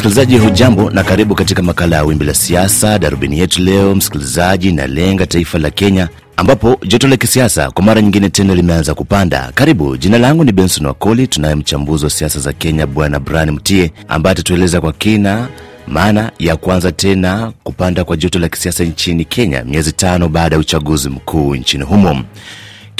Msikilizaji hujambo na karibu katika makala ya wimbi la siasa. Darubini yetu leo msikilizaji, inalenga taifa la Kenya ambapo joto la kisiasa kwa mara nyingine tena limeanza kupanda. Karibu, jina langu ni Benson Wakoli. Tunaye mchambuzi wa siasa za Kenya Bwana Brian Mtie ambaye atatueleza kwa kina maana ya kuanza tena kupanda kwa joto la kisiasa nchini Kenya miezi tano baada ya uchaguzi mkuu nchini humo.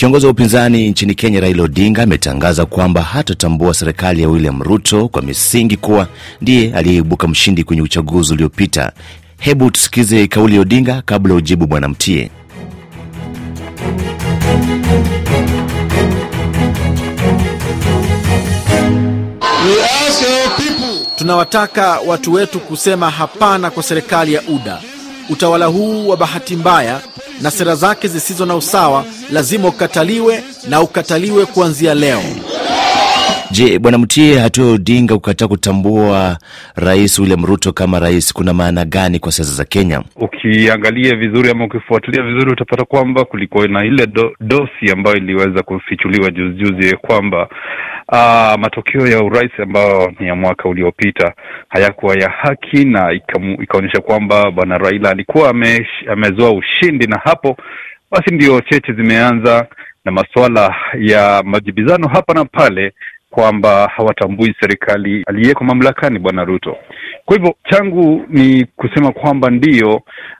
Kiongozi wa upinzani nchini Kenya Raila Odinga ametangaza kwamba hatatambua serikali ya William Ruto kwa misingi kuwa ndiye aliyeibuka mshindi kwenye uchaguzi uliopita. Hebu tusikize kauli ya Odinga kabla ujibu Bwana Mtie. Tunawataka watu wetu kusema hapana kwa serikali ya UDA. Utawala huu wa bahati mbaya na sera zake zisizo na usawa lazima ukataliwe na ukataliwe kuanzia leo. Je, Bwana Mtie, hatua ya Odinga kukataa kutambua Rais William Ruto kama rais kuna maana gani kwa siasa za Kenya? Ukiangalia vizuri ama ukifuatilia vizuri utapata kwamba kulikuwa na ile do, dosi ambayo iliweza kufichuliwa juzijuzi kwamba uh, matokeo ya urais ambayo ni ya mwaka uliopita hayakuwa ya haki na ikaonyesha kwamba bwana Raila alikuwa ame, amezoa ushindi, na hapo basi ndio cheche zimeanza na masuala ya majibizano hapa na pale kwamba hawatambui serikali aliyeko mamlakani bwana Ruto. Kwa hivyo changu ni kusema kwamba ndiyo,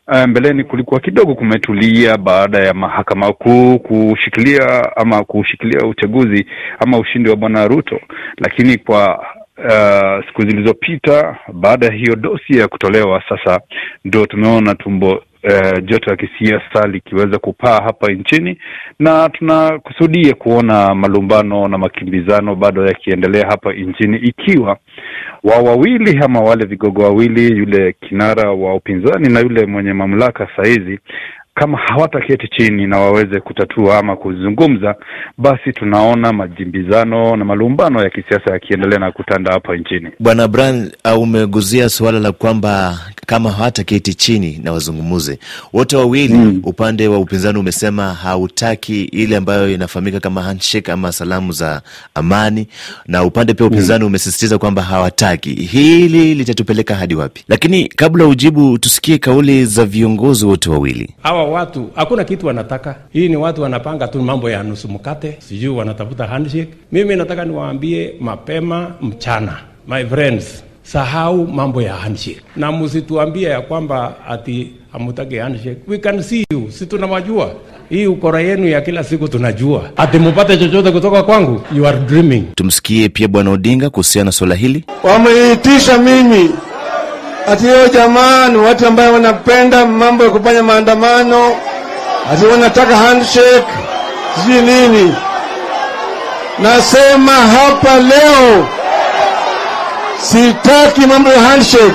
uh, mbeleni kulikuwa kidogo kumetulia baada ya mahakama kuu kushikilia ama kushikilia uchaguzi ama ushindi wa bwana Ruto, lakini kwa uh, siku zilizopita baada ya hiyo dosi ya kutolewa, sasa ndo tumeona tumbo Uh, joto ya kisiasa likiweza kupaa hapa nchini na tunakusudia kuona malumbano na makimbizano bado yakiendelea hapa nchini, ikiwa wa wawili ama wale vigogo wawili, yule kinara wa upinzani na yule mwenye mamlaka sahizi kama hawataketi chini na waweze kutatua ama kuzungumza, basi tunaona majimbizano na malumbano ya kisiasa yakiendelea na kutanda hapa nchini. Bwana Bran, umeguzia suala la kwamba kama hawataketi chini na wazungumuze wote wawili mm. Upande wa upinzani umesema hautaki ile ambayo inafahamika kama handshake ama salamu za amani, na upande pia upinzani mm. umesisitiza kwamba hawataki. Hili litatupeleka hadi wapi? Lakini kabla ujibu, tusikie kauli za viongozi wote wawili. Hawa watu hakuna kitu wanataka. Hii ni watu wanapanga tu mambo ya nusu mkate, sijui wanatafuta handshake. Mimi nataka niwaambie mapema mchana, my friends, sahau mambo ya handshake na msituambie ya kwamba ati hamutaki handshake. We can see you, si tunawajua hii ukora yenu ya kila siku tunajua. Ati mupate chochote kutoka kwangu, you are dreaming. Tumsikie pia Bwana Odinga kuhusiana na swala hili. Wameitisha mimi ati hiyo jamaa ni watu ambayo wanapenda mambo ya kufanya maandamano, ati wanataka handshake sijui nini. Nasema hapa leo sitaki mambo ya handshake.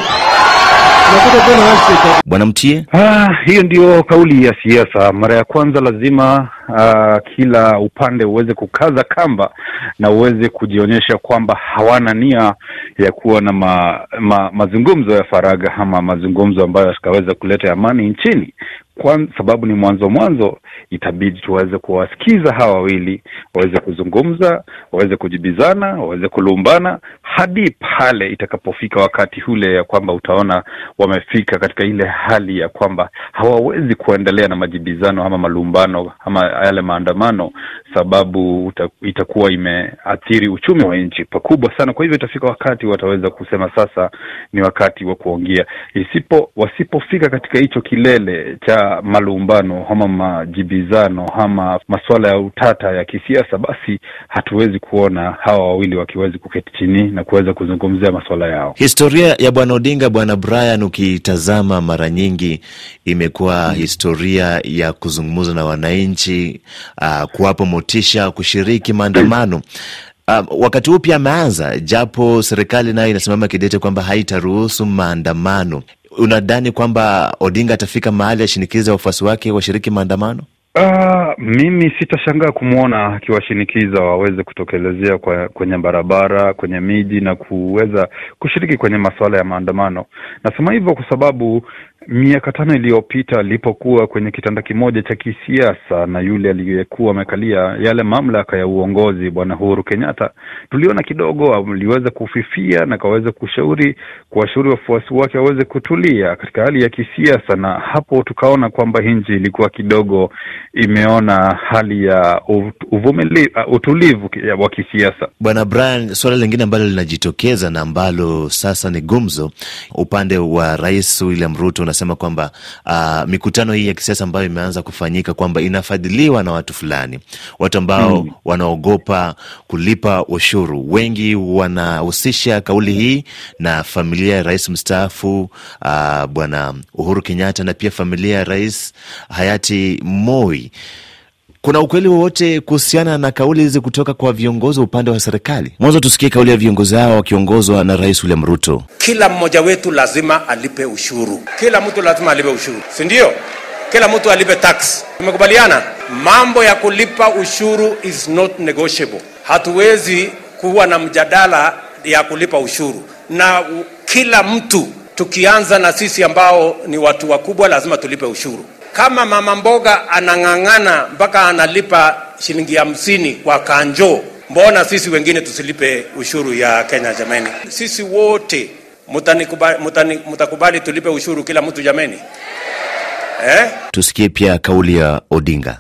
Bwana Mtie, ah, hiyo ndio kauli ya siasa. Mara ya kwanza lazima ah, kila upande uweze kukaza kamba na uweze kujionyesha kwamba hawana nia ya kuwa na ma, ma, mazungumzo ya faragha ama mazungumzo ambayo yakaweza kuleta amani nchini. Kwa sababu ni mwanzo mwanzo, itabidi tuweze kuwasikiza hawa wawili waweze kuzungumza, waweze kujibizana, waweze kulumbana hadi pale itakapofika wakati ule ya kwamba utaona wamefika katika ile hali ya kwamba hawawezi kuendelea na majibizano ama malumbano ama yale maandamano, sababu itakuwa imeathiri uchumi wa nchi pakubwa sana. Kwa hivyo itafika wakati wataweza kusema sasa ni wakati wa kuongea. Isipo wasipofika katika hicho kilele cha malumbano ama majibizano ama masuala ya utata ya kisiasa, basi hatuwezi kuona hawa wawili wakiwezi kuketi chini na kuweza kuzungumzia masuala yao. Historia ya bwana Odinga, bwana Brian, ukitazama mara nyingi imekuwa hmm, historia ya kuzungumza na wananchi, uh, kuwapa motisha kushiriki maandamano. Uh, wakati huu pia ameanza, japo serikali nayo inasimama kidete kwamba haitaruhusu maandamano. Unadhani kwamba Odinga atafika mahali ashinikize wafuasi wake washiriki maandamano? Uh, mimi sitashangaa kumwona akiwashinikiza waweze kutokelezea kwa, kwenye barabara, kwenye miji na kuweza kushiriki kwenye masuala ya maandamano. Nasema hivyo kwa sababu miaka tano iliyopita alipokuwa kwenye kitanda kimoja cha kisiasa na yule aliyekuwa amekalia yale mamlaka ya uongozi bwana Uhuru Kenyatta, tuliona kidogo aliweza kufifia na kaweza kushauri kuwashauri wafuasi wake waweze kutulia katika hali ya kisiasa, na hapo tukaona kwamba nchi ilikuwa kidogo imeona hali ya uvumilivu, utulivu wa kisiasa. Bwana Brian, suala lingine ambalo linajitokeza na ambalo sasa ni gumzo, upande wa Rais William Ruto unasema kwamba uh, mikutano hii ya kisiasa ambayo imeanza kufanyika kwamba inafadhiliwa na watu fulani, watu ambao mm, wanaogopa kulipa ushuru. Wengi wanahusisha kauli hii na familia ya rais mstaafu uh, Bwana Uhuru Kenyatta na pia familia ya rais hayati Moi. Kuna ukweli wowote kuhusiana na kauli hizi kutoka kwa viongozi wa upande wa serikali? Mwanzo tusikie kauli ya viongozi hao wakiongozwa na Rais William Ruto. Kila mmoja wetu lazima alipe ushuru, kila mtu lazima alipe ushuru, si ndio? Kila mtu alipe tax. Tumekubaliana mambo ya kulipa ushuru is not negotiable. Hatuwezi kuwa na mjadala ya kulipa ushuru, na kila mtu, tukianza na sisi ambao ni watu wakubwa, lazima tulipe ushuru. Kama mama mboga anang'ang'ana mpaka analipa shilingi hamsini kwa kanjo, mbona sisi wengine tusilipe ushuru ya Kenya? Jamani, sisi wote mutanikubali, mutani, mutakubali tulipe ushuru kila mtu jamani, eh? Tusikie pia kauli ya Odinga.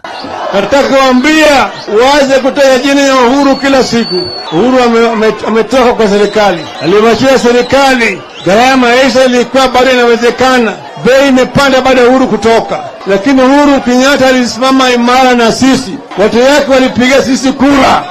Nataka kuambia waze kutaja jina ya Uhuru kila siku. Uhuru ametoka ame, ame kwa serikali, alimwachia serikali, gharama ya maisha ilikuwa bado inawezekana, bei imepanda baada ya Uhuru kutoka, lakini Uhuru Kenyatta alisimama imara na sisi, watu yake walipiga sisi kura.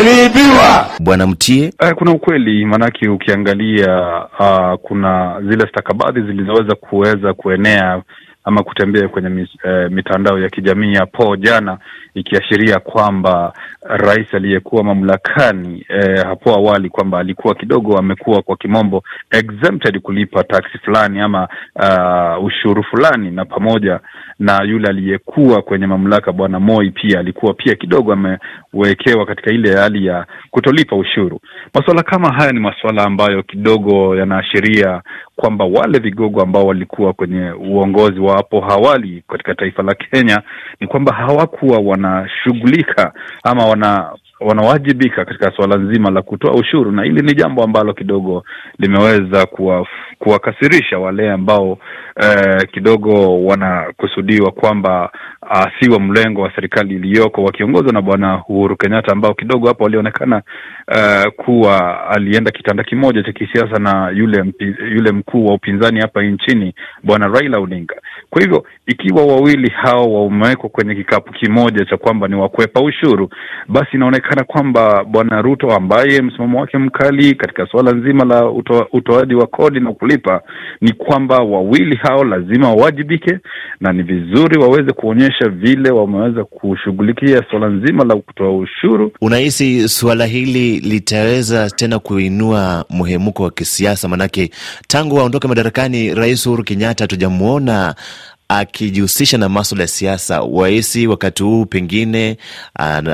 Iliibiwa. Bwana Mtie, uh, kuna ukweli maanake, ukiangalia uh, kuna zile stakabadhi zilizoweza kuweza kuenea ama kutembea kwenye eh, mitandao ya kijamii hapo jana ikiashiria kwamba rais aliyekuwa mamlakani eh, hapo awali kwamba alikuwa kidogo amekuwa kwa kimombo exempted kulipa taksi fulani ama uh, ushuru fulani, na pamoja na yule aliyekuwa kwenye mamlaka bwana Moi pia alikuwa pia kidogo amewekewa katika ile hali ya kutolipa ushuru. Masuala kama haya ni masuala ambayo kidogo yanaashiria kwamba wale vigogo ambao walikuwa kwenye uongozi wa hapo awali katika taifa la Kenya ni kwamba hawakuwa wanashughulika ama wana wanawajibika katika suala nzima la kutoa ushuru, na hili ni jambo ambalo kidogo limeweza kuwa, kuwakasirisha wale ambao eh, kidogo wanakusudiwa kwamba uh, si wa mlengo wa serikali iliyoko wakiongozwa na bwana Uhuru Kenyatta, ambao kidogo hapo walionekana uh, kuwa alienda kitanda kimoja cha kisiasa na yule mpi, yule mkuu wa upinzani hapa nchini bwana Raila Odinga. Kwa hivyo ikiwa wawili hao wamewekwa kwenye kikapu kimoja cha kwamba ni wakwepa ushuru, basi inaonekana kwamba bwana Ruto ambaye msimamo wake mkali katika suala nzima la uto, utoaji wa kodi na kulipa, ni kwamba wawili hao lazima wawajibike, na ni vizuri waweze kuonyesha vile wameweza kushughulikia suala nzima la kutoa ushuru. Unahisi suala hili litaweza tena kuinua mhemuko wa kisiasa? Manake tangu aondoke madarakani Rais Uhuru Kenyatta hatujamwona akijihusisha na maswala ya siasa. Wahisi wakati huu pengine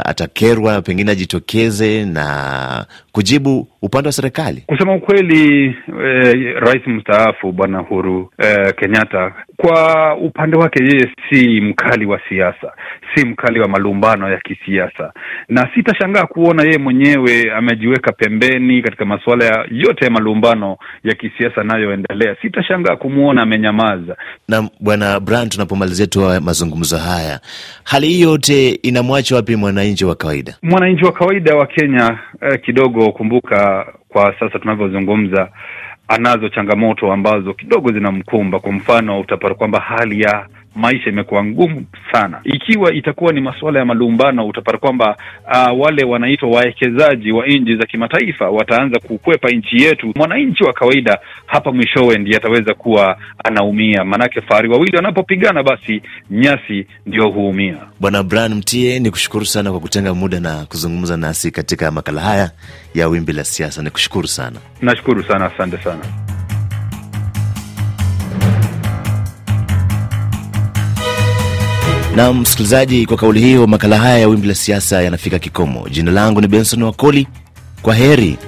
atakerwa, pengine ajitokeze na kujibu upande wa serikali. Kusema ukweli, eh, rais mstaafu bwana Uhuru eh, Kenyatta kwa upande wake yeye si mkali wa siasa, si mkali wa malumbano ya kisiasa, na sitashangaa kuona yeye mwenyewe amejiweka pembeni katika masuala ya yote ya malumbano ya kisiasa anayoendelea. Sitashangaa kumwona amenyamaza. Na bwana Brand, tunapomalizia tu mazungumzo haya, hali hii yote inamwacha wapi mwananchi wa kawaida? Mwananchi wa kawaida wa Kenya eh, kidogo kumbuka, kwa sasa tunavyozungumza anazo changamoto ambazo kidogo zinamkumba. Kwa mfano, utapata kwamba hali ya maisha imekuwa ngumu sana. Ikiwa itakuwa ni masuala ya malumbano, utapata kwamba uh, wale wanaitwa wawekezaji wa nchi za kimataifa wataanza kukwepa nchi yetu. Mwananchi wa kawaida hapa mwishowe ndiye ataweza kuwa anaumia, maanake fahari wawili wanapopigana, basi nyasi ndio huumia. Bwana Brian Mtie, ni kushukuru sana kwa kutenga muda na kuzungumza nasi katika makala haya ya Wimbi la Siasa. Ni kushukuru sana. Nashukuru sana, asante sana. Na msikilizaji, kwa kauli hiyo, makala haya ya Wimbi la Siasa yanafika kikomo. Jina langu ni Benson Wakoli. Kwa heri.